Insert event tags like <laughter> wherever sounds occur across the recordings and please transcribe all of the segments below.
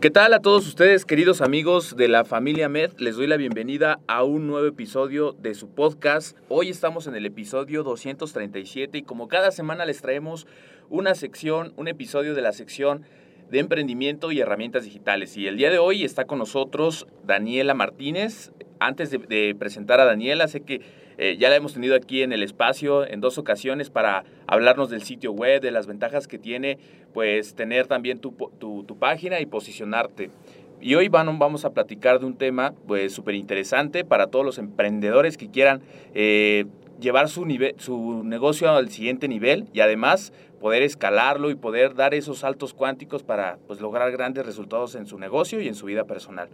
¿Qué tal a todos ustedes, queridos amigos de la familia Med? Les doy la bienvenida a un nuevo episodio de su podcast. Hoy estamos en el episodio 237 y como cada semana les traemos una sección, un episodio de la sección de emprendimiento y herramientas digitales. Y el día de hoy está con nosotros Daniela Martínez. Antes de, de presentar a Daniela, sé que eh, ya la hemos tenido aquí en el espacio en dos ocasiones para hablarnos del sitio web, de las ventajas que tiene, pues tener también tu, tu, página y posicionarte. Y hoy vamos a platicar de un tema pues súper interesante para todos los emprendedores que quieran eh, llevar su, nivel, su negocio al siguiente nivel y además poder escalarlo y poder dar esos saltos cuánticos para pues, lograr grandes resultados en su negocio y en su vida personal.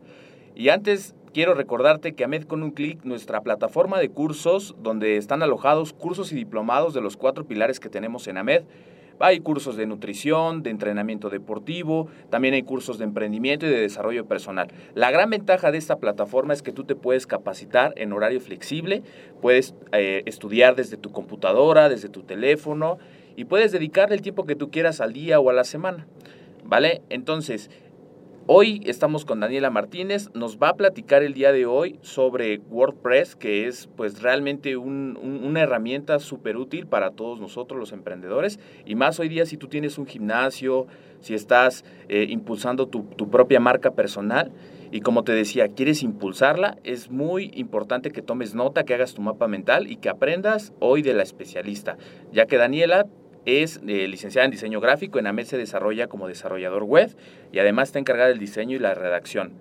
Y antes quiero recordarte que AMED con un clic, nuestra plataforma de cursos donde están alojados cursos y diplomados de los cuatro pilares que tenemos en AMED. Hay cursos de nutrición, de entrenamiento deportivo, también hay cursos de emprendimiento y de desarrollo personal. La gran ventaja de esta plataforma es que tú te puedes capacitar en horario flexible, puedes eh, estudiar desde tu computadora, desde tu teléfono y puedes dedicarle el tiempo que tú quieras al día o a la semana. ¿Vale? Entonces, Hoy estamos con Daniela Martínez, nos va a platicar el día de hoy sobre WordPress, que es pues realmente un, un, una herramienta súper útil para todos nosotros los emprendedores. Y más hoy día si tú tienes un gimnasio, si estás eh, impulsando tu propia marca personal y como te decía, quieres impulsarla, es muy importante que tomes nota, que hagas tu mapa mental y que aprendas hoy de la especialista, ya que Daniela es eh, licenciada en diseño gráfico, en AMED se desarrolla como desarrollador web y además está encargada del diseño y la redacción.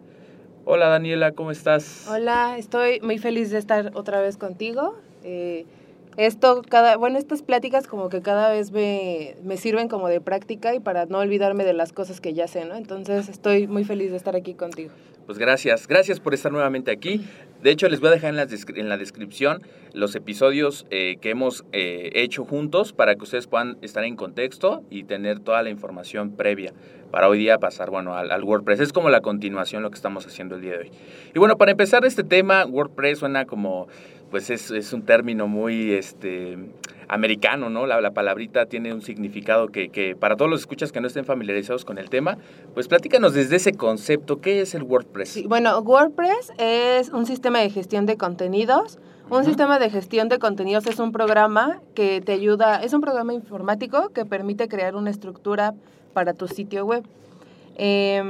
Hola Daniela, ¿cómo estás? Hola, estoy muy feliz de estar otra vez contigo. Eh, esto, cada, bueno, estas pláticas como que cada vez me, me, sirven como de práctica y para no olvidarme de las cosas que ya sé, ¿no? Entonces estoy muy feliz de estar aquí contigo. Pues gracias, gracias por estar nuevamente aquí. De hecho, les voy a dejar en la, descripción los episodios eh, que hemos eh, hecho juntos para que ustedes puedan estar en contexto y tener toda la información previa para hoy día pasar, bueno, al, al, WordPress. Es como la continuación lo que estamos haciendo el día de hoy. Y bueno, para empezar este tema, WordPress suena como, pues es, es un término muy, este, americano, ¿no? La, la palabrita tiene un significado que, que, para todos los escuchas que no estén familiarizados con el tema, pues platícanos desde ese concepto, ¿qué es el WordPress? Sí, bueno, WordPress es un sistema de gestión de contenidos. Un uh -huh. sistema de gestión de contenidos es un programa que te ayuda, es un programa informático que permite crear una estructura para tu sitio web. Eh,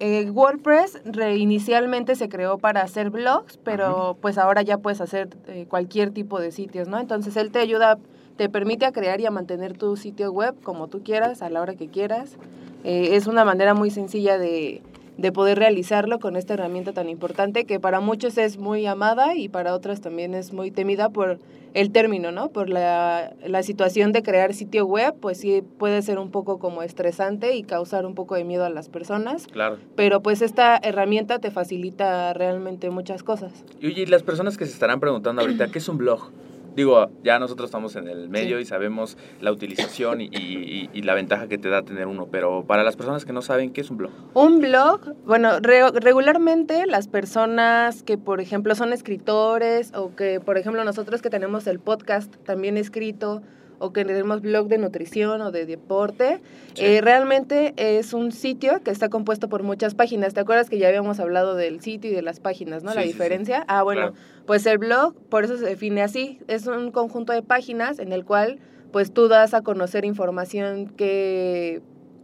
eh, WordPress inicialmente se creó para hacer blogs, pero pues ahora ya puedes hacer eh, cualquier tipo de sitios, ¿no? Entonces él te ayuda, te permite a crear y a mantener tu sitio web como tú quieras, a la hora que quieras. Eh, es una manera muy sencilla de, de poder realizarlo con esta herramienta tan importante que para muchos es muy amada y para otras también es muy temida por el término, ¿no? Por la, la situación de crear sitio web, pues sí puede ser un poco como estresante y causar un poco de miedo a las personas. Claro. Pero pues esta herramienta te facilita realmente muchas cosas. Y oye, las personas que se estarán preguntando ahorita, <clears throat> ¿qué es un blog? Digo, ya nosotros estamos en el medio Sí. y sabemos la utilización y, y- y la ventaja que te da tener uno, pero para las personas que no saben, ¿qué es un blog? Un blog, bueno, re- regularmente las personas que, por ejemplo, son escritores o que, por ejemplo, nosotros que tenemos el podcast también escrito o que tenemos blog de nutrición o de deporte, Sí. eh, realmente es un sitio que está compuesto por muchas páginas. ¿Te acuerdas que ya habíamos hablado del sitio y de las páginas, no? Sí, La sí. diferencia. Ah, bueno, Claro. pues el blog, por eso se define así. Es un conjunto de páginas en el cual, pues tú das a conocer información que,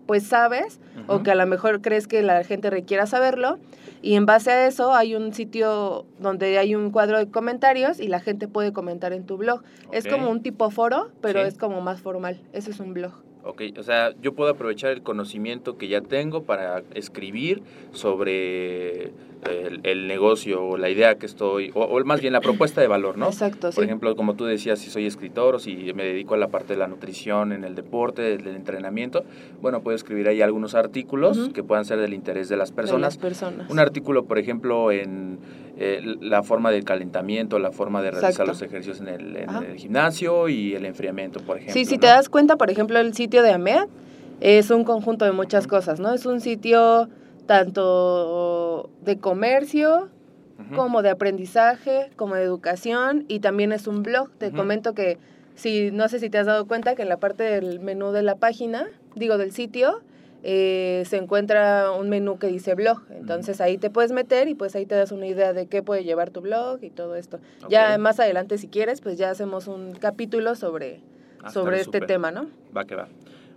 pues sabes o que a lo mejor crees que la gente requiera saberlo. Y en base a eso hay un sitio donde hay un cuadro de comentarios y la gente puede comentar en tu blog. Es como un tipo foro, pero Sí. es como más formal. Eso es un blog. Ok, o sea, yo puedo aprovechar el conocimiento que ya tengo para escribir sobre el, el negocio o la idea que estoy, o, o más bien la propuesta de valor, ¿no? Exacto, sí. Por ejemplo, como tú decías, si soy escritor o si me dedico a la parte de la nutrición, en el deporte, del entrenamiento, bueno, puedo escribir ahí algunos artículos que puedan ser del interés de las De personas. las personas. Un artículo, por ejemplo, en eh, la forma del calentamiento, la forma de realizar Exacto. los ejercicios en el, en Ajá. el gimnasio y el enfriamiento, por ejemplo. Sí, si ¿no? te das cuenta, por ejemplo, el sitio de AMED es un conjunto de muchas cosas, ¿no? Es un sitio tanto de comercio, como de aprendizaje, como de educación y también es un blog. Te comento que si no sé si te has dado cuenta que en la parte del menú de la página, digo del sitio, eh, se encuentra un menú que dice blog. Entonces ahí te puedes meter y pues ahí te das una idea de qué puede llevar tu blog y todo esto. Ya más adelante si quieres, pues ya hacemos un capítulo sobre, Ah, sobre este tema, ¿no? Va que va.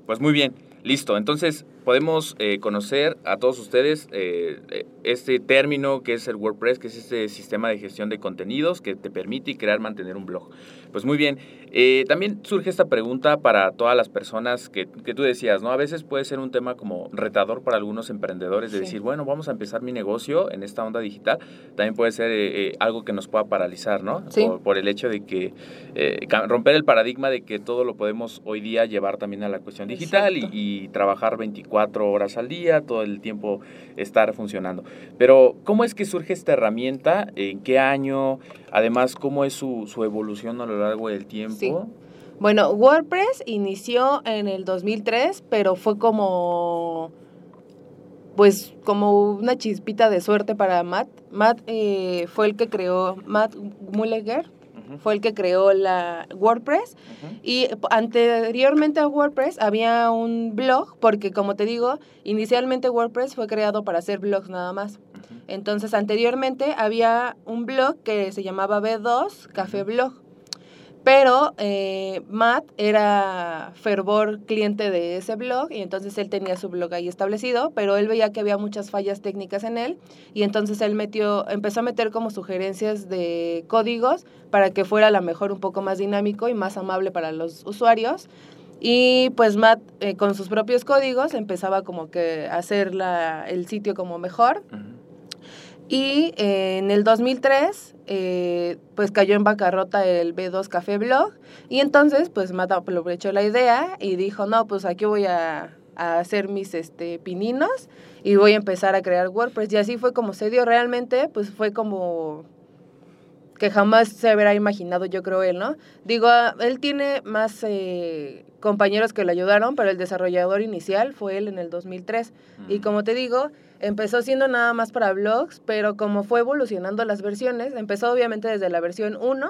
Pues muy bien, listo. Entonces podemos eh, conocer a todos ustedes eh, eh, este término que es el WordPress, que es este sistema de gestión de contenidos que te permite crear, mantener un blog. Pues muy bien. Eh, también surge esta pregunta para todas las personas que, que tú decías, ¿no? A veces puede ser un tema como retador para algunos emprendedores de Sí. decir, bueno, vamos a empezar mi negocio en esta onda digital. También puede ser eh, eh, algo que nos pueda paralizar, ¿no? Sí. Por, por el hecho de que eh, romper el paradigma de que todo lo podemos hoy día llevar también a la cuestión digital y, y trabajar 24 horas al día, todo el tiempo estar funcionando. Pero, ¿cómo es que surge esta herramienta? ¿En qué año? Además, ¿cómo es su, su evolución a lo largo del tiempo? Sí. Bueno, WordPress inició en el 2003, pero fue como, pues, como una chispita de suerte para Matt. Matt eh, fue el que creó, Matt Mulliger fue el que creó la WordPress y anteriormente a WordPress había un blog, porque como te digo, inicialmente WordPress fue creado para hacer blogs nada más. Entonces, anteriormente había un blog que se llamaba B2 Café Blog. Pero eh, Matt era fervor cliente de ese blog y entonces él tenía su blog ahí establecido, pero él veía que había muchas fallas técnicas en él y entonces él metió, empezó a meter como sugerencias de códigos para que fuera a lo mejor un poco más dinámico y más amable para los usuarios. Y pues Matt eh, con sus propios códigos empezaba como que a hacer la, el sitio como mejor. Y eh, en el 2003, eh, pues cayó en bancarrota el B2 Café Blog. Y entonces, pues Matt aprovechó la idea y dijo, no, pues aquí voy a, a hacer mis este, pininos y voy a empezar a crear WordPress. Y así fue como se dio realmente, pues fue como que jamás se hubiera imaginado, yo creo él, ¿no? Digo, él tiene más eh, compañeros que lo ayudaron, pero el desarrollador inicial fue él en el 2003. Y como te digo, empezó siendo nada más para blogs, pero como fue evolucionando las versiones, empezó obviamente desde la versión 1,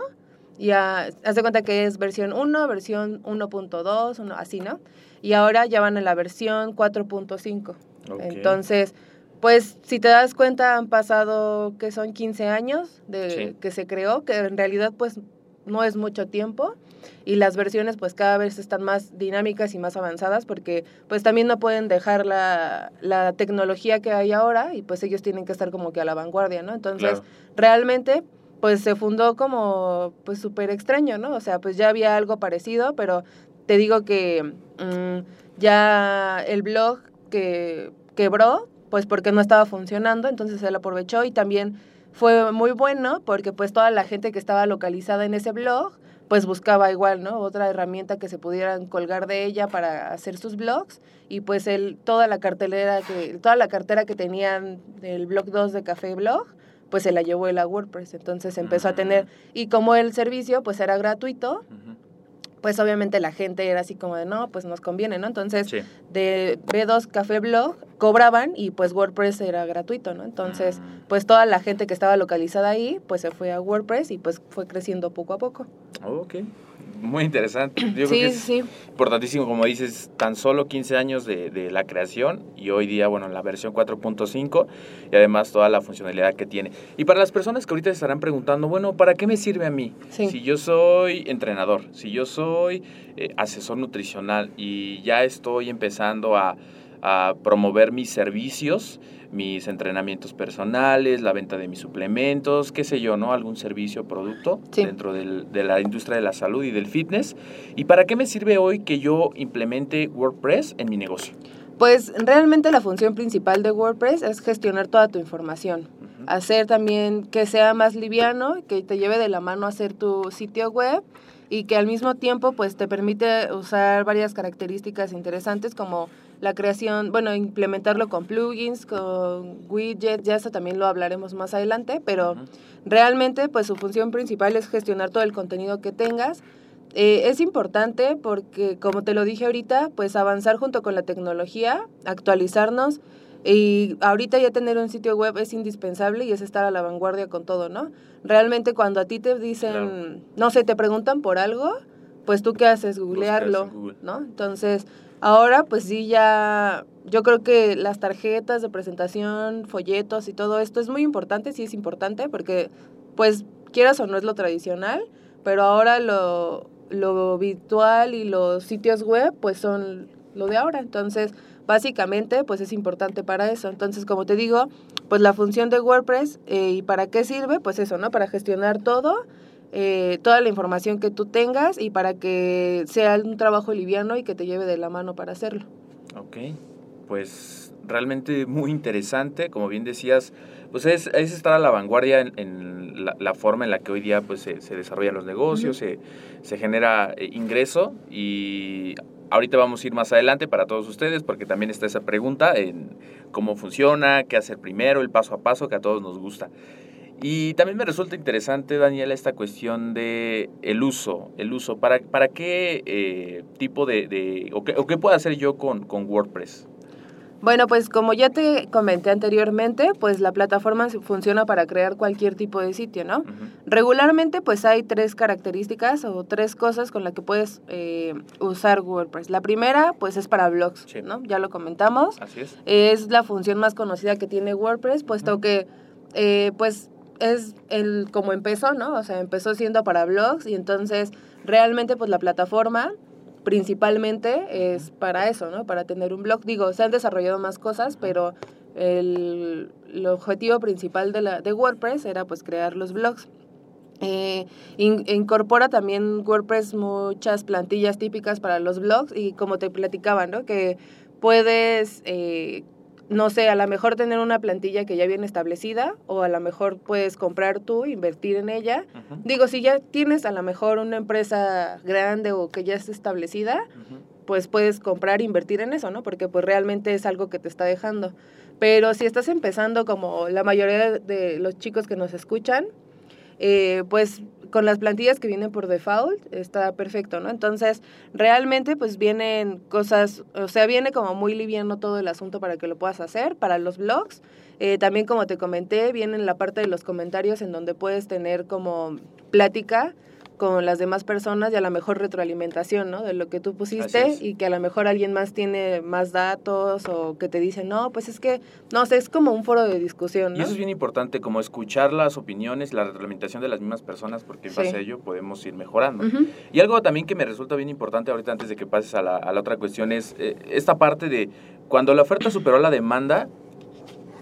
ya haz de cuenta que es versión 1, versión 1.2, uno- así, ¿no? Y ahora ya van en la versión 4.5. Ok. Entonces, pues si te das cuenta, han pasado que son 15 años de Sí. que se creó, que en realidad pues no es mucho tiempo y las versiones pues cada vez están más dinámicas y más avanzadas porque pues también no pueden dejar la, la tecnología que hay ahora y pues ellos tienen que estar como que a la vanguardia, ¿no? Entonces, Claro. realmente pues se fundó como pues súper extraño, ¿no? O sea, pues ya había algo parecido, pero te digo que mm, ya el blog que quebró pues porque no estaba funcionando, entonces él aprovechó y también fue muy bueno porque pues toda la gente que estaba localizada en ese blog pues buscaba igual, ¿no? Otra herramienta que se pudieran colgar de ella para hacer sus blogs y pues él toda la cartelera que toda la cartera que tenían del blog 2 de Café Blog pues se la llevó él a WordPress, entonces empezó a tener y como el servicio pues era gratuito. Pues obviamente la gente era así como de, no, pues nos conviene, ¿no? Entonces, Sí. de B2 Café Blog cobraban y pues WordPress era gratuito, ¿no? Entonces, Mm. pues toda la gente que estaba localizada ahí, pues se fue a WordPress y pues fue creciendo poco a poco. Ok. Muy interesante. Yo creo sí, que es sí, importantísimo, como dices, tan solo 15 años de, de la creación y hoy día, bueno, la versión 4.5 y además toda la funcionalidad que tiene. Y para las personas que ahorita se estarán preguntando, bueno, ¿para qué me sirve a mí? Sí. Si yo soy entrenador, si yo soy eh, asesor nutricional y ya estoy empezando a, a promover mis servicios, mis entrenamientos personales, la venta de mis suplementos, qué sé yo, ¿no? Algún servicio o producto Sí. dentro del- de la industria de la salud y del fitness. ¿Y para qué me sirve hoy que yo implemente WordPress en mi negocio? Pues realmente la función principal de WordPress es gestionar toda tu información. Hacer también que sea más liviano, que te lleve de la mano a hacer tu sitio web y que al mismo tiempo pues te permite usar varias características interesantes como la creación, bueno, implementarlo con plugins, con widgets, ya eso también lo hablaremos más adelante, pero Ujú. realmente pues su función principal es gestionar todo el contenido que tengas. Eh, es importante porque, como te lo dije ahorita, pues avanzar junto con la tecnología, actualizarnos y ahorita ya tener un sitio web es indispensable y es estar a la vanguardia con todo, ¿no? Realmente cuando a ti te dicen, Claro. no sé, te preguntan por algo, pues tú qué haces, googlearlo, Google. ¿no? Entonces, ahora pues sí ya, yo creo que las tarjetas de presentación, folletos y todo esto es muy importante, sí es importante porque pues quieras o no es lo tradicional, pero ahora lo, lo virtual y los sitios web pues son lo de ahora. Entonces, básicamente pues es importante para eso. Entonces, como te digo, pues la función de WordPress eh, y para qué sirve, pues eso, ¿no? Para gestionar todo, eh, toda la información que tú tengas y para que sea un trabajo liviano y que te lleve de la mano para hacerlo. Ok, pues realmente muy interesante, como bien decías, pues es, es estar a la vanguardia en, en la, la forma en la que hoy día pues se, se desarrollan los negocios, se, se genera eh, ingreso y ahorita vamos a ir más adelante para todos ustedes porque también está esa pregunta en cómo funciona, qué hacer primero, el paso a paso que a todos nos gusta. Y también me resulta interesante, Daniela, esta cuestión de el uso, el uso. ¿Para, para qué eh, tipo de, de o, qué, o qué puedo hacer yo con, con WordPress? Bueno, pues como ya te comenté anteriormente, pues la plataforma funciona para crear cualquier tipo de sitio, ¿no? Regularmente pues hay tres características o tres cosas con las que puedes eh, usar WordPress. La primera pues es para blogs, Sí. ¿no? Ya lo comentamos. Así es. Es la función más conocida que tiene WordPress, puesto que eh, pues es el como empezó, ¿no? O sea, empezó siendo para blogs y entonces realmente pues la plataforma principalmente es para eso, ¿no? Para tener un blog. Digo, se han desarrollado más cosas, pero el, el objetivo principal de, la, de WordPress era pues crear los blogs. Eh, in- incorpora también WordPress muchas plantillas típicas para los blogs y como te platicaba, ¿no? Que puedes, eh, no sé, a lo mejor tener una plantilla que ya viene establecida o a lo mejor puedes comprar tú, invertir en ella. Digo, si ya tienes a lo mejor una empresa grande o que ya es establecida, pues puedes comprar e invertir en eso, ¿no? Porque pues realmente es algo que te está dejando. Pero si estás empezando como la mayoría de- de los chicos que nos escuchan, eh, pues con las plantillas que vienen por default está perfecto, ¿no? Entonces, realmente pues vienen cosas, o sea, viene como muy liviano todo el asunto para que lo puedas hacer, para los blogs. Eh, también como te comenté, viene en la parte de los comentarios en donde puedes tener como plática con las demás personas y a lo mejor retroalimentación, ¿no? De lo que tú pusiste y que a lo mejor alguien más tiene más datos o que te dice, no, pues es que, no sé, es como un foro de discusión, Y ¿no? eso es bien importante, como escuchar las opiniones, la retroalimentación de las mismas personas, porque en Sí. base a ello podemos ir mejorando. Y algo también que me resulta bien importante ahorita antes de que pases a la, a la otra cuestión es eh, esta parte de cuando la oferta superó la demanda,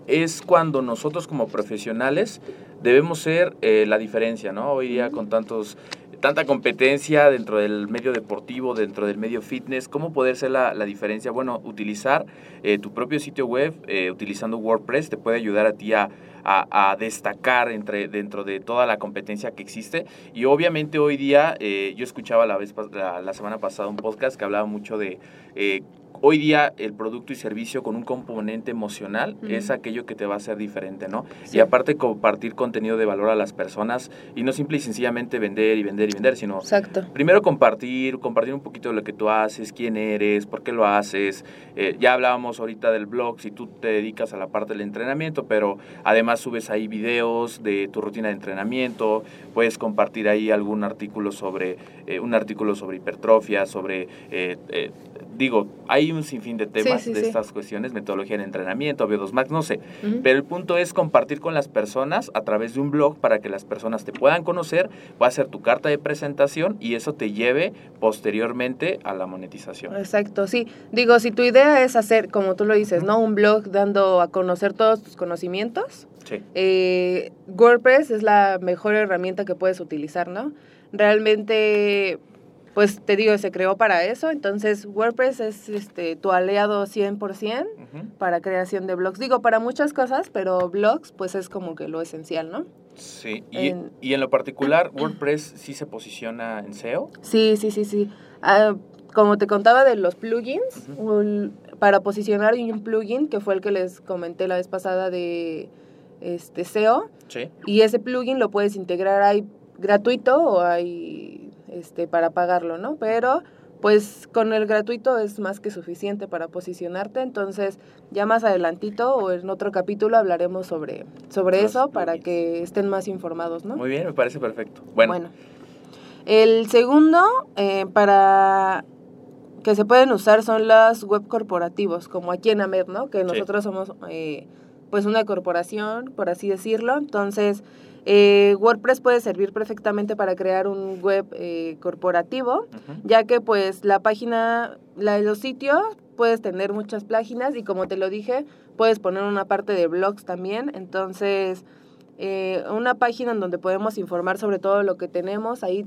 es cuando nosotros como profesionales debemos ser eh, la diferencia, ¿no? Hoy día con tantos tanta competencia dentro del medio deportivo, dentro del medio fitness, ¿cómo poder ser la, la diferencia? Bueno, utilizar eh, tu propio sitio web, eh, utilizando WordPress, te puede ayudar a ti a, a, a, destacar entre, dentro de toda la competencia que existe. Y obviamente hoy día, eh, yo escuchaba la, vez, la, la, semana pasada un podcast que hablaba mucho de eh, hoy día el producto y servicio con un componente emocional uh -huh. es aquello que te va a hacer diferente, ¿no? Sí. Y aparte compartir contenido de valor a las personas y no simple y sencillamente vender y vender y vender, sino Exacto. primero compartir, compartir un poquito de lo que tú haces, quién eres, por qué lo haces. Eh, ya hablábamos ahorita del blog, si tú te dedicas a la parte del entrenamiento, pero además subes ahí videos de tu rutina de entrenamiento, puedes compartir ahí algún artículo sobre, eh, un artículo sobre hipertrofia, sobre, eh, digo, hay un sinfín de temas sí, sí, de sí. estas cuestiones, metodología de entrenamiento, B2 Max, no sé. Uh -huh. Pero el punto es compartir con las personas a través de un blog para que las personas te puedan conocer, va a ser tu carta de presentación y eso te lleve posteriormente a la monetización. Exacto, sí. Digo, si tu idea es hacer, como tú lo dices, uh -huh. ¿no? Un blog dando a conocer todos tus conocimientos. Sí. Eh, WordPress es la mejor herramienta que puedes utilizar, ¿no? Realmente pues te digo, se creó para eso, entonces WordPress es este, tu aliado 100% uh -huh. para creación de blogs. Digo, para muchas cosas, pero blogs pues es como que lo esencial, ¿no? Sí, y en, y en lo particular, <clears throat> WordPress sí se posiciona en SEO. Sí, sí, sí, sí. Uh, como te contaba de los plugins, uh -huh. para posicionar un plugin, que fue el que les comenté la vez pasada de este SEO, sí. y ese plugin lo puedes integrar ahí gratuito o hay este, para pagarlo, ¿no? Pero pues con el gratuito es más que suficiente para posicionarte, entonces ya más adelantito o en otro capítulo hablaremos sobre, sobre eso para que estén más informados, ¿no? Muy bien, me parece perfecto. Bueno. bueno el segundo, eh, para que se pueden usar son los web corporativos, como aquí en AMED, ¿no? Que nosotros sí. somos eh, pues una corporación, por así decirlo, entonces eh, WordPress puede servir perfectamente para crear un web eh, corporativo, uh -huh. ya que pues la página, la de los sitios, puedes tener muchas páginas y como te lo dije, puedes poner una parte de blogs también, entonces eh, una página en donde podemos informar sobre todo lo que tenemos ahí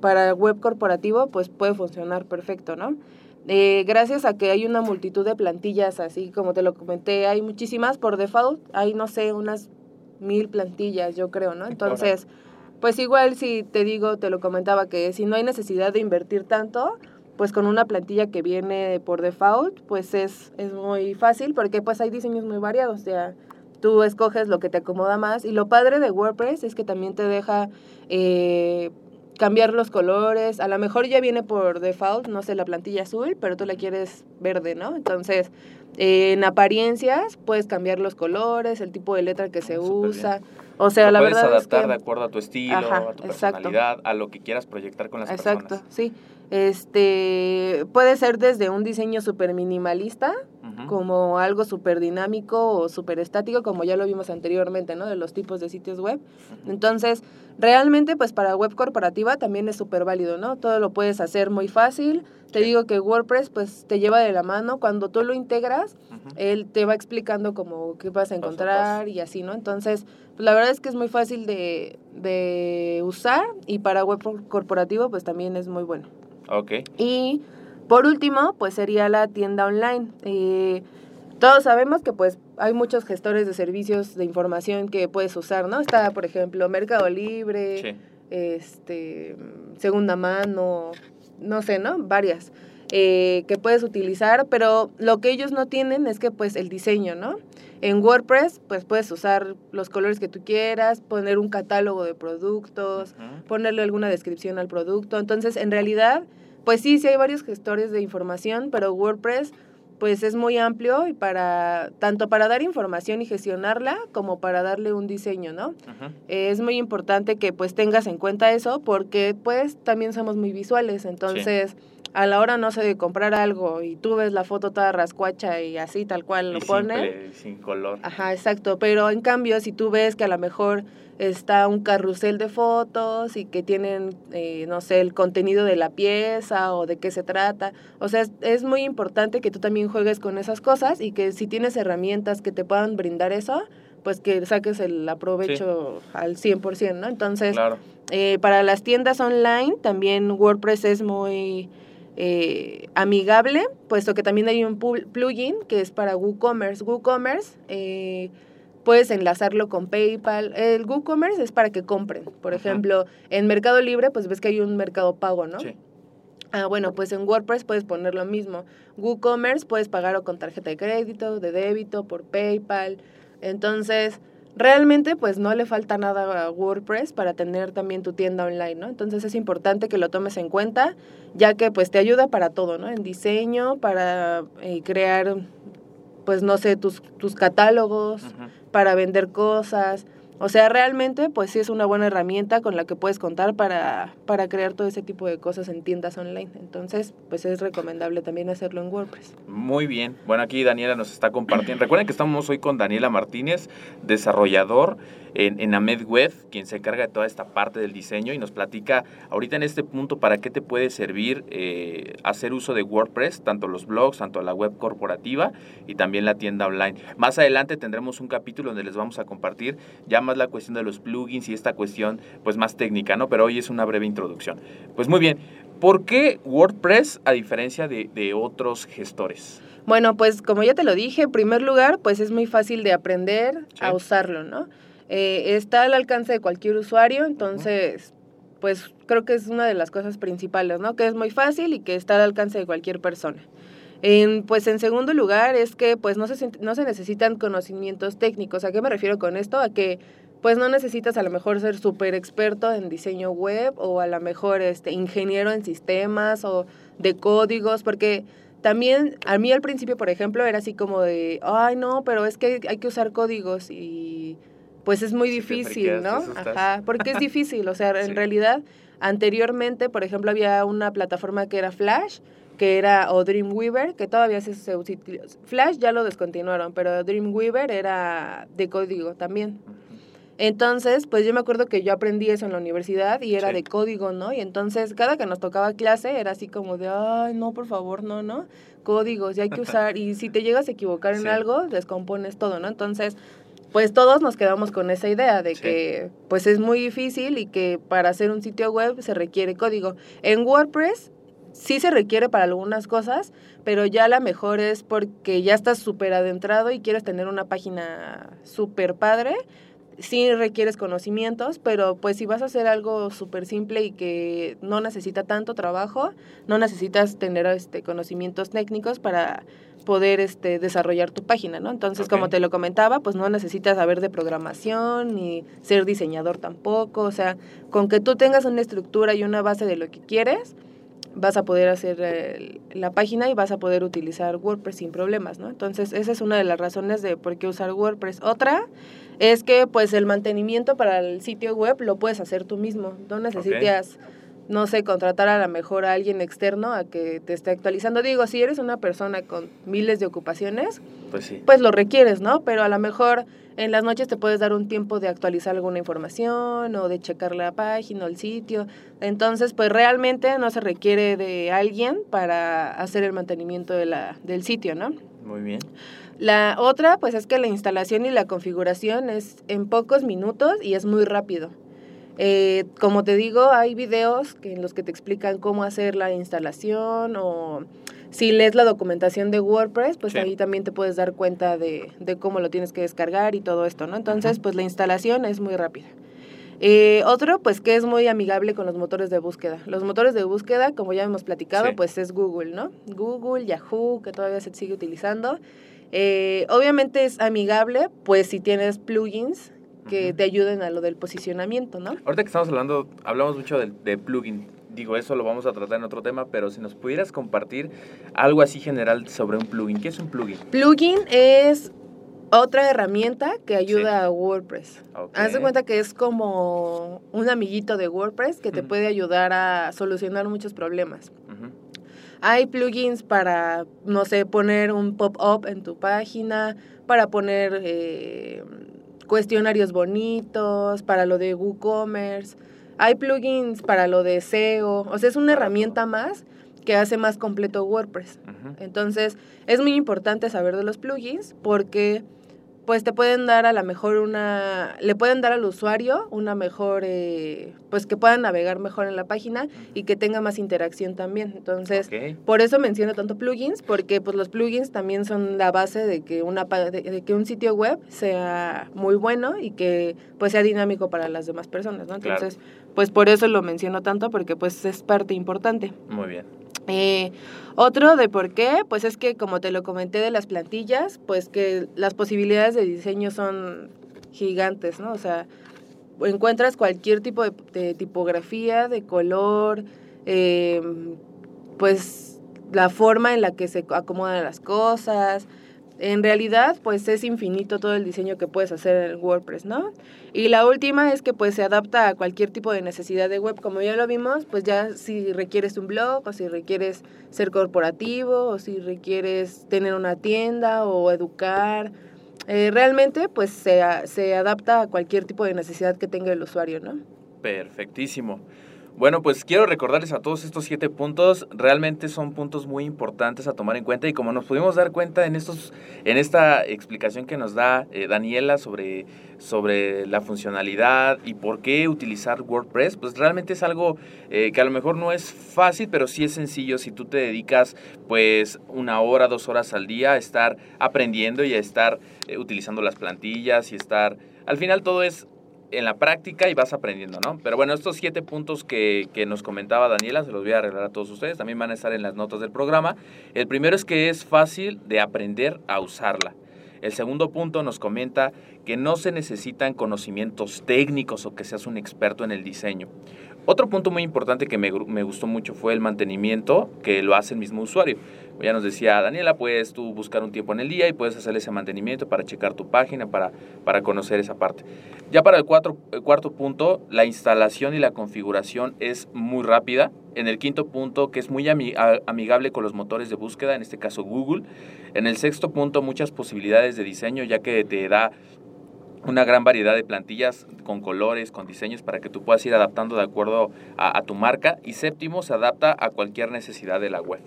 para web corporativo, pues puede funcionar perfecto, ¿no? Eh, gracias a que hay una multitud de plantillas, así como te lo comenté, hay muchísimas por default, hay no sé, unas mil plantillas, yo creo, ¿no? Entonces, pues igual si te digo, te lo comentaba, que si no hay necesidad de invertir tanto, pues con una plantilla que viene por default, pues es, es muy fácil porque pues hay diseños muy variados, o sea, tú escoges lo que te acomoda más y lo padre de WordPress es que también te deja eh, cambiar los colores, a lo mejor ya viene por default, no sé, la plantilla azul, pero tú la quieres verde, ¿no? Entonces, eh, en apariencias puedes cambiar los colores, el tipo de letra que se Súper usa. Bien. O sea, lo la puedes verdad adaptar es que... de acuerdo a tu estilo, Ajá, a tu personalidad, exacto. a lo que quieras proyectar con las exacto, personas. Exacto, sí. Este, puede ser desde un diseño súper minimalista, -huh. como algo súper dinámico o súper estático, como ya lo vimos anteriormente, ¿no? De los tipos de sitios web. Uh -huh. Entonces, realmente, pues para web corporativa también es súper válido, ¿no? Todo lo puedes hacer muy fácil. Te digo que WordPress, pues, te lleva de la mano. Cuando tú lo integras, uh -huh. él te va explicando como qué vas a encontrar y así, ¿no? Entonces, pues, la verdad es que es muy fácil de, de usar y para web corporativo, pues, también es muy bueno. Ok. Y por último, pues sería la tienda online. Eh, todos sabemos que pues hay muchos gestores de servicios de información que puedes usar, ¿no? Está, por ejemplo, Mercado Libre, sí. este, Segunda Mano, no sé, ¿no? Varias eh, que puedes utilizar, pero lo que ellos no tienen es que pues el diseño, ¿no? En WordPress, pues puedes usar los colores que tú quieras, poner un catálogo de productos, uh -huh. ponerle alguna descripción al producto. Entonces, en realidad, pues sí, sí hay varios gestores de información, pero WordPress pues es muy amplio y para tanto para dar información y gestionarla como para darle un diseño, ¿no? Eh, es muy importante que pues tengas en cuenta eso porque pues también somos muy visuales, entonces sí. a la hora no sé de comprar algo y tú ves la foto toda rascuacha y así tal cual y lo ponen. Simple, sin color. Ajá, exacto, pero en cambio si tú ves que a lo mejor está un carrusel de fotos y que tienen, eh, no sé, el contenido de la pieza o de qué se trata. O sea, es, es, muy importante que tú también juegues con esas cosas y que si tienes herramientas que te puedan brindar eso, pues que saques el aprovecho al 100%, ¿no? Entonces, Claro. eh, para las tiendas online también WordPress es muy eh, amigable, puesto que también hay un plugin que es para WooCommerce. WooCommerce eh, puedes enlazarlo con PayPal. El WooCommerce es para que compren. Por Ujú. ejemplo, en Mercado Libre, pues ves que hay un mercado pago, ¿no? Sí. Ah, bueno, pues en WordPress puedes poner lo mismo. WooCommerce puedes pagar o con tarjeta de crédito, de débito, por PayPal. Entonces, realmente pues no le falta nada a WordPress para tener también tu tienda online, ¿no? Entonces es importante que lo tomes en cuenta, ya que pues te ayuda para todo, ¿no? En diseño, para eh, crear, pues no sé, tus, tus catálogos, para vender cosas. O sea, realmente, pues sí es una buena herramienta con la que puedes contar para, para crear todo ese tipo de cosas en tiendas online. Entonces, pues es recomendable también hacerlo en WordPress. Muy bien. Bueno, aquí Daniela nos está compartiendo. Recuerden que estamos hoy con Daniela Martínez, desarrollador en, en Amed Web, quien se encarga de toda esta parte del diseño y nos platica ahorita en este punto para qué te puede servir eh, hacer uso de WordPress, tanto los blogs, tanto la web corporativa y también la tienda online. Más adelante tendremos un capítulo donde les vamos a compartir ya más la cuestión de los plugins y esta cuestión pues más técnica, ¿no? Pero hoy es una breve introducción. Pues muy bien. ¿Por qué WordPress a diferencia de, de otros gestores? Bueno, pues como ya te lo dije, en primer lugar, pues es muy fácil de aprender Sí. a usarlo, ¿no? Eh, está al alcance de cualquier usuario, entonces, pues creo que es una de las cosas principales, ¿no? Que es muy fácil y que está al alcance de cualquier persona. En, pues en segundo lugar es que pues no se, no se necesitan conocimientos técnicos. ¿A qué me refiero con esto? A que pues no necesitas a lo mejor ser súper experto en diseño web o a lo mejor este, ingeniero en sistemas o de códigos, porque también a mí al principio, por ejemplo, era así como de, ay no, pero es que hay que usar códigos y pues es muy difícil, ¿no? Ajá, porque es difícil, o sea, <laughs> Sí. en realidad anteriormente, por ejemplo, había una plataforma que era Flash, que era o Dreamweaver, que todavía se, se utiliza. Flash ya lo descontinuaron, pero Dreamweaver era de código también. Entonces, pues yo me acuerdo que yo aprendí eso en la universidad y era Sí. de código, ¿no? Y entonces cada que nos tocaba clase era así como de, ay, no, por favor, no, no, códigos, y hay que <laughs> usar, y si te llegas a equivocar en Sí. algo, descompones todo, ¿no? Entonces, pues todos nos quedamos con esa idea de Sí. que pues es muy difícil y que para hacer un sitio web se requiere código. En WordPress sí se requiere para algunas cosas, pero ya la mejor es porque ya estás súper adentrado y quieres tener una página súper padre. Sí requieres conocimientos, pero pues si vas a hacer algo súper simple y que no necesita tanto trabajo, no necesitas tener este conocimientos técnicos para poder este desarrollar tu página, ¿no? Entonces, como te lo comentaba, pues no necesitas saber de programación ni ser diseñador tampoco, o sea, con que tú tengas una estructura y una base de lo que quieres, vas a poder hacer eh, la página y vas a poder utilizar WordPress sin problemas, ¿no? Entonces, esa es una de las razones de por qué usar WordPress. Otra es que, pues, el mantenimiento para el sitio web lo puedes hacer tú mismo. No necesitas, no sé, contratar a lo mejor a alguien externo a que te esté actualizando. Digo, si eres una persona con miles de ocupaciones, Pues sí. pues lo requieres, ¿no? Pero a lo mejor en las noches te puedes dar un tiempo de actualizar alguna información o de checar la página o el sitio. Entonces, pues realmente no se requiere de alguien para hacer el mantenimiento de la, del sitio, ¿no? Muy bien. La otra, pues es que la instalación y la configuración es en pocos minutos y es muy rápido. Eh, como te digo, hay videos que, en los que te explican cómo hacer la instalación o si lees la documentación de WordPress, pues Sí. ahí también te puedes dar cuenta de, de cómo lo tienes que descargar y todo esto, ¿no? Entonces, pues la instalación es muy rápida. Eh, otro, pues que es muy amigable con los motores de búsqueda. Los motores de búsqueda, como ya hemos platicado, Sí. pues es Google, ¿no? Google, Yahoo, que todavía se sigue utilizando. Eh, obviamente es amigable, pues si tienes plugins que te ayuden a lo del posicionamiento, ¿no? Ahorita que estamos hablando, hablamos mucho de, de plugin. Digo, eso lo vamos a tratar en otro tema, pero si nos pudieras compartir algo así general sobre un plugin. ¿Qué es un plugin? Plugin es otra herramienta que ayuda a WordPress. Ok. Haz de cuenta que es como un amiguito de WordPress que te puede ayudar a solucionar muchos problemas. Hay plugins para, no sé, poner un pop-up en tu página, para poner eh, cuestionarios bonitos, para lo de WooCommerce. Hay plugins para lo de SEO. O sea, es una herramienta más que hace más completo WordPress. Entonces, es muy importante saber de los plugins porque pues te pueden dar a lo mejor una, le pueden dar al usuario una mejor, eh, pues que puedan navegar mejor en la página y que tenga más interacción también. Entonces, por eso menciono tanto plugins, porque pues los plugins también son la base de que una de, de que un sitio web sea muy bueno y que pues sea dinámico para las demás personas, ¿no? Claro. Entonces, pues por eso lo menciono tanto, porque pues es parte importante. Muy bien. Eh, otro de por qué, pues es que como te lo comenté de las plantillas, pues que las posibilidades de diseño son gigantes, ¿no? O sea, encuentras cualquier tipo de, tipografía, de color, eh, pues la forma en la que se acomodan las cosas. En realidad, pues es infinito todo el diseño que puedes hacer en WordPress, ¿no? Y la última es que pues se adapta a cualquier tipo de necesidad de web. Como ya lo vimos, pues ya si requieres un blog o si requieres ser corporativo o si requieres tener una tienda o educar, eh, realmente pues se, se adapta a cualquier tipo de necesidad que tenga el usuario, ¿no? Perfectísimo. Bueno, pues quiero recordarles a todos estos siete puntos, realmente son puntos muy importantes a tomar en cuenta y como nos pudimos dar cuenta en estos, en esta explicación que nos da eh, Daniela sobre, sobre la funcionalidad y por qué utilizar WordPress, pues realmente es algo eh, que a lo mejor no es fácil, pero sí es sencillo si tú te dedicas pues una hora, dos horas al día a estar aprendiendo y a estar eh, utilizando las plantillas y estar, al final todo es en la práctica y vas aprendiendo, ¿no? Pero bueno, estos siete puntos que, que nos comentaba Daniela, se los voy a arreglar a todos ustedes, también van a estar en las notas del programa. El primero es que es fácil de aprender a usarla. El segundo punto nos comenta que no se necesitan conocimientos técnicos o que seas un experto en el diseño. Otro punto muy importante que me, me gustó mucho fue el mantenimiento que lo hace el mismo usuario. Ya nos decía Daniela, puedes tú buscar un tiempo en el día y puedes hacer ese mantenimiento para checar tu página, para, para conocer esa parte. Ya para el, cuarto punto, la instalación y la configuración es muy rápida. En el quinto punto, que es muy amigable con los motores de búsqueda, en este caso Google. En el sexto punto, muchas posibilidades de diseño, ya que te da una gran variedad de plantillas con colores, con diseños para que tú puedas ir adaptando de acuerdo a tu marca. Y séptimo, se adapta a cualquier necesidad de la web.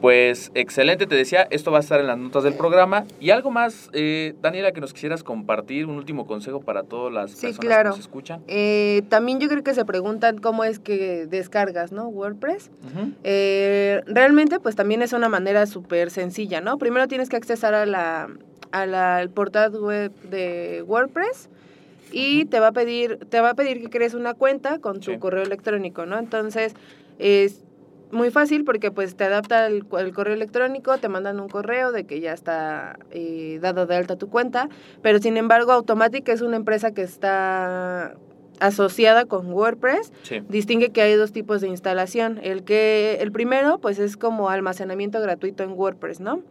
Pues excelente, te decía, esto va a estar en las notas del programa. Y algo más, eh, Daniela, que nos quisieras compartir, un último consejo para todas las Sí, personas claro. que nos escuchan. Eh, también yo creo que se preguntan cómo es que descargas, ¿no? WordPress. Eh, realmente, pues también es una manera súper sencilla, ¿no? Primero tienes que accesar a la, a la- al portal web de WordPress y te va a pedir, te va a pedir que crees una cuenta con tu Sí. correo electrónico, ¿no? Entonces, es muy fácil porque pues te adapta el, el correo electrónico, te mandan un correo de que ya está eh, dado de alta tu cuenta, pero sin embargo Automatic es una empresa que está asociada con WordPress Sí. distingue que hay dos tipos de instalación. El que el primero pues es como almacenamiento gratuito en WordPress, ¿no?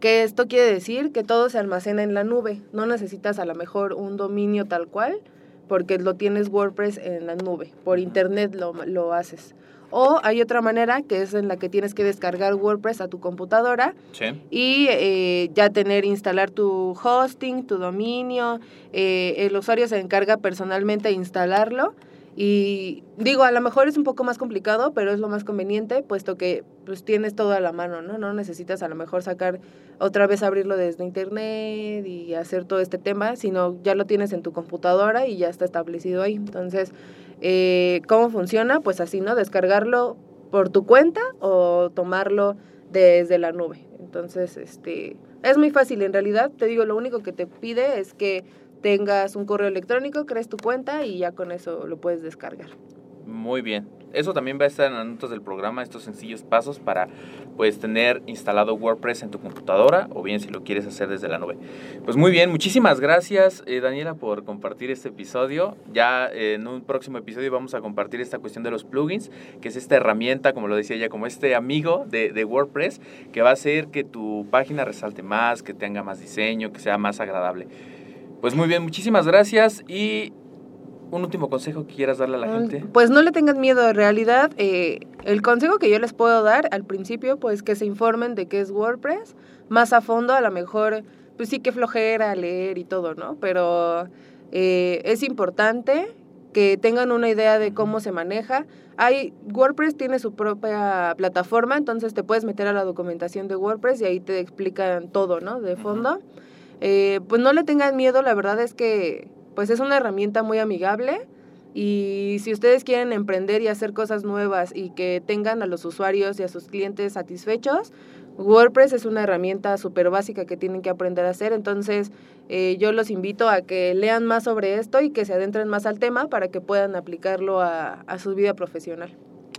Que esto quiere decir que todo se almacena en la nube. No necesitas a lo mejor un dominio tal cual porque lo tienes WordPress en la nube. Por internet lo, lo haces. O hay otra manera que es en la que tienes que descargar WordPress a tu computadora Sí. y eh, ya tener, instalar tu hosting, tu dominio, eh, el usuario se encarga personalmente de instalarlo y digo, a lo mejor es un poco más complicado, pero es lo más conveniente, puesto que pues tienes todo a la mano, ¿no? No necesitas a lo mejor sacar otra vez abrirlo desde internet y hacer todo este tema, sino ya lo tienes en tu computadora y ya está establecido ahí. Entonces, eh, ¿cómo funciona? Pues así, ¿no? Descargarlo por tu cuenta o tomarlo desde la nube. Entonces, este, es muy fácil en realidad. Te digo, lo único que te pide es que tengas un correo electrónico, crees tu cuenta y ya con eso lo puedes descargar. Muy bien. Eso también va a estar en las notas del programa, estos sencillos pasos para pues tener instalado WordPress en tu computadora o bien si lo quieres hacer desde la nube. Pues muy bien, muchísimas gracias eh, Daniela por compartir este episodio. Ya eh, en un próximo episodio vamos a compartir esta cuestión de los plugins, que es esta herramienta, como lo decía ella, como este amigo de, de WordPress, que va a hacer que tu página resalte más, que tenga más diseño, que sea más agradable. Pues muy bien, muchísimas gracias y un último consejo que quieras darle a la gente. Pues no le tengan miedo, en realidad eh, el consejo que yo les puedo dar al principio, pues que se informen de qué es WordPress, más a fondo, a lo mejor, pues sí que flojera leer y todo, ¿no? Pero eh, es importante que tengan una idea de cómo se maneja. Hay, WordPress tiene su propia plataforma, entonces te puedes meter a la documentación de WordPress y ahí te explican todo, ¿no? De fondo. eh, pues no le tengan miedo, la verdad es que pues es una herramienta muy amigable y si ustedes quieren emprender y hacer cosas nuevas y que tengan a los usuarios y a sus clientes satisfechos, WordPress es una herramienta súper básica que tienen que aprender a hacer, entonces eh, yo los invito a que lean más sobre esto y que se adentren más al tema para que puedan aplicarlo a, a su vida profesional.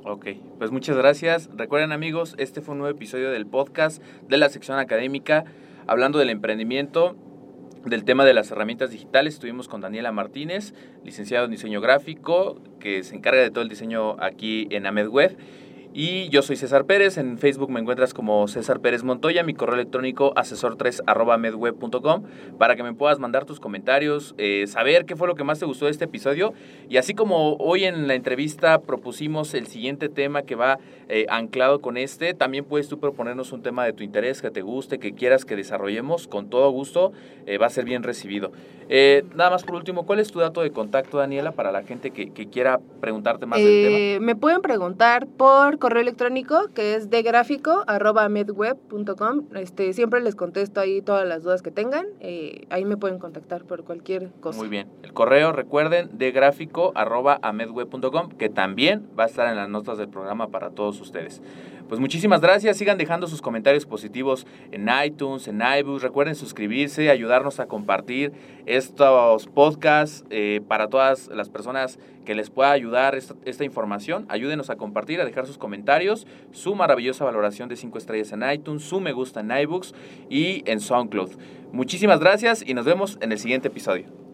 Ok, pues muchas gracias. Recuerden amigos, este fue un nuevo episodio del podcast de la sección académica hablando del emprendimiento del tema de las herramientas digitales. Estuvimos con Daniela Martínez, licenciado en diseño gráfico, que se encarga de todo el diseño aquí en AmedWeb. Y yo soy César Pérez, en Facebook me encuentras como César Pérez Montoya, mi correo electrónico asesor3 medweb.com para que me puedas mandar tus comentarios, eh, saber qué fue lo que más te gustó de este episodio. Y así como hoy en la entrevista propusimos el siguiente tema que va eh, anclado con este, también puedes tú proponernos un tema de tu interés, que te guste, que quieras que desarrollemos, con todo gusto, eh, va a ser bien recibido. nada más por último, ¿cuál es tu dato de contacto, Daniela, para la gente que, que quiera preguntarte más del tema? Me pueden preguntar por correo electrónico que es medweb.com Este, siempre les contesto ahí todas las dudas que tengan. Eh, ahí me pueden contactar por cualquier cosa. Muy bien. El correo, recuerden, medweb.com que también va a estar en las notas del programa para todos ustedes. Pues muchísimas gracias. Sigan dejando sus comentarios positivos en iTunes, en iBooks. Recuerden suscribirse, ayudarnos a compartir estos podcasts eh, para todas las personas que les pueda ayudar esta, información. Ayúdenos a compartir, a dejar sus comentarios, su maravillosa valoración de 5 estrellas en iTunes, su me gusta en iBooks y en SoundCloud. Muchísimas gracias y nos vemos en el siguiente episodio.